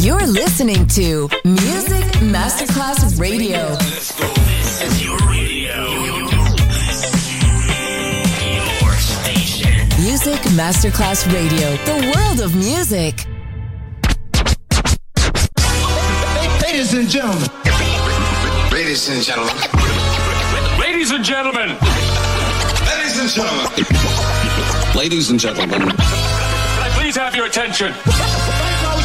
You're listening to Music Masterclass Radio. This is your radio. Your station. Music Masterclass Radio, the world of music. Ladies and gentlemen. Ladies and gentlemen. Ladies and gentlemen. Ladies and gentlemen. Ladies and gentlemen. Can I please have your attention?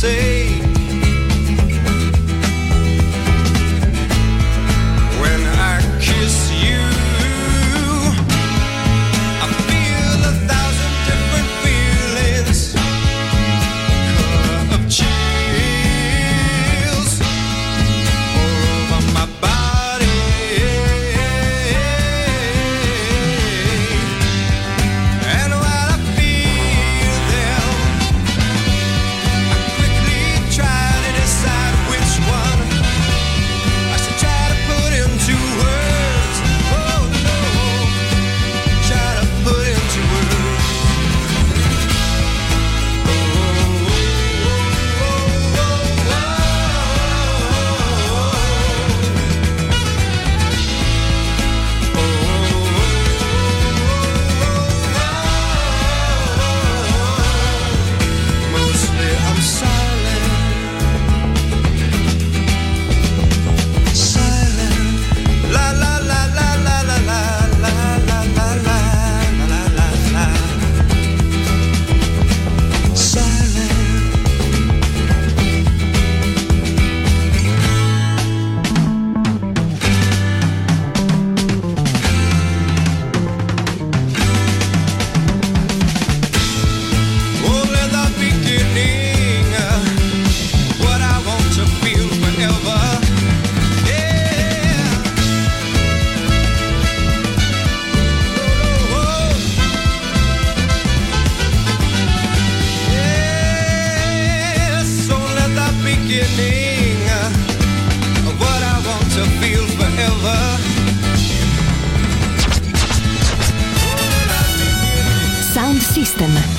say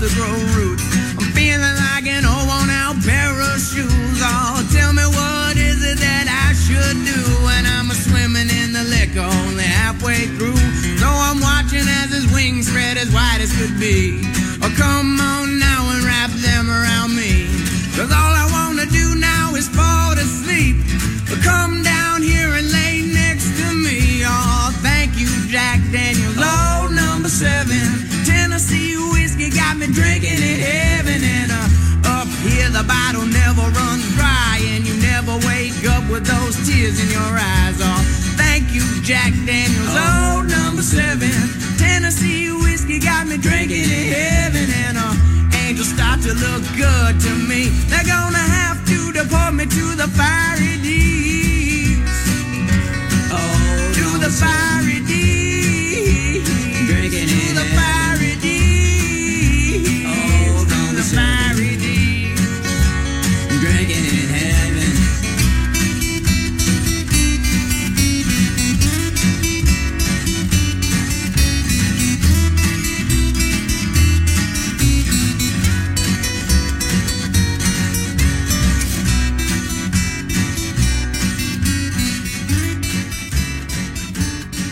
to grow roots. I'm feeling like an old worn out pair of shoes. Oh, tell me what is it that I should do when I'm swimming in the liquor only halfway through. So I'm watching as his wings spread as wide as could be. tears in your eyes are thank you, Jack Daniels. Oh, number seven. Tennessee whiskey got me drinking in heaven, and uh, angels start to look good to me. They're gonna have to deport me to the fiery deep. Oh, to the fire.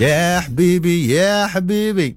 يا حبيبي يا حبيبي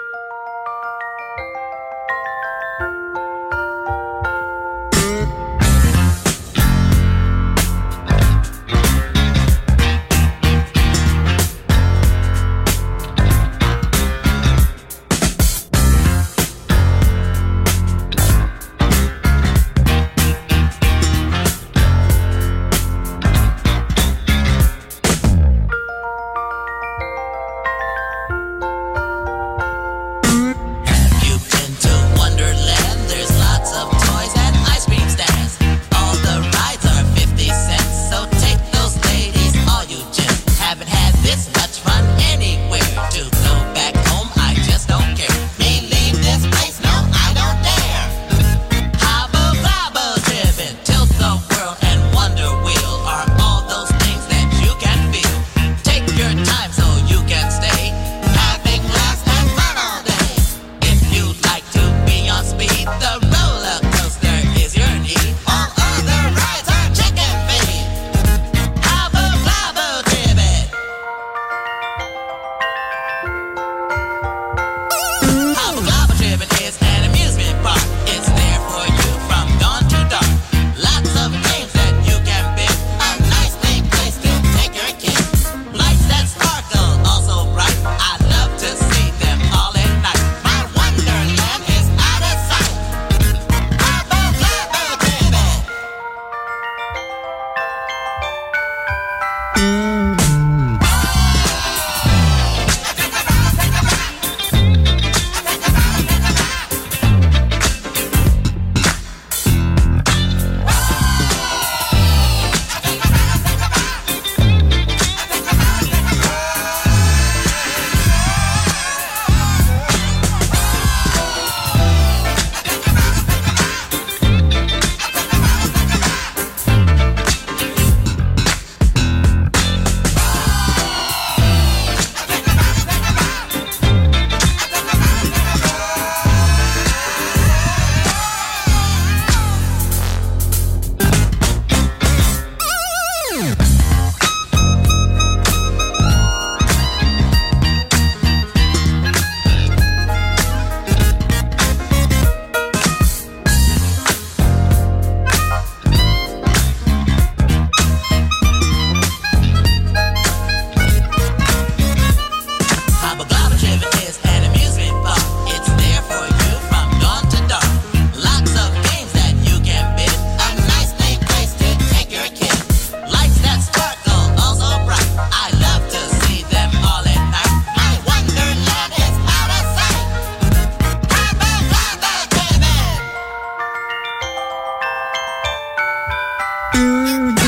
you.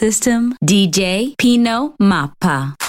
System, DJ Pino Mappa.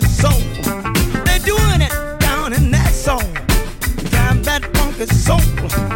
soul. They're doing it down in that zone. Time that funky soul.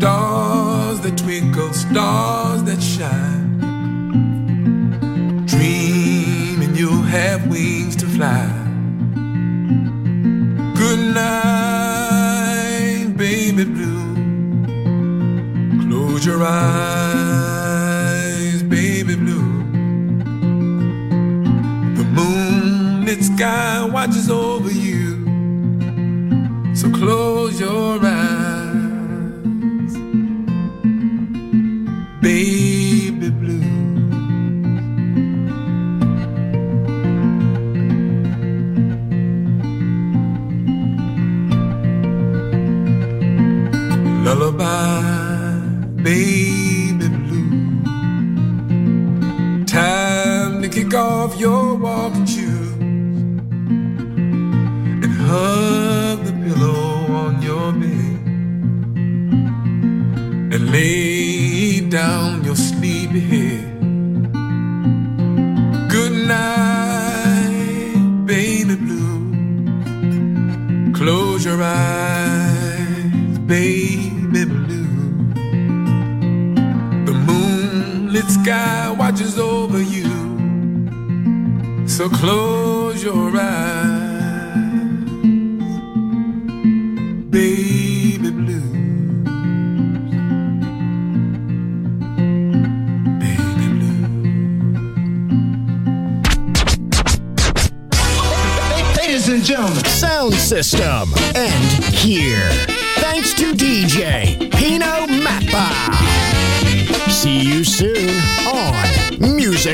Stars that twinkle, stars that shine. Dream and you'll have wings to fly. Good night, baby blue. Close your eyes, baby blue. The moonlit sky watches over you. So close your eyes, sky watches over you. So close your eyes,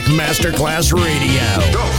Masterclass Radio.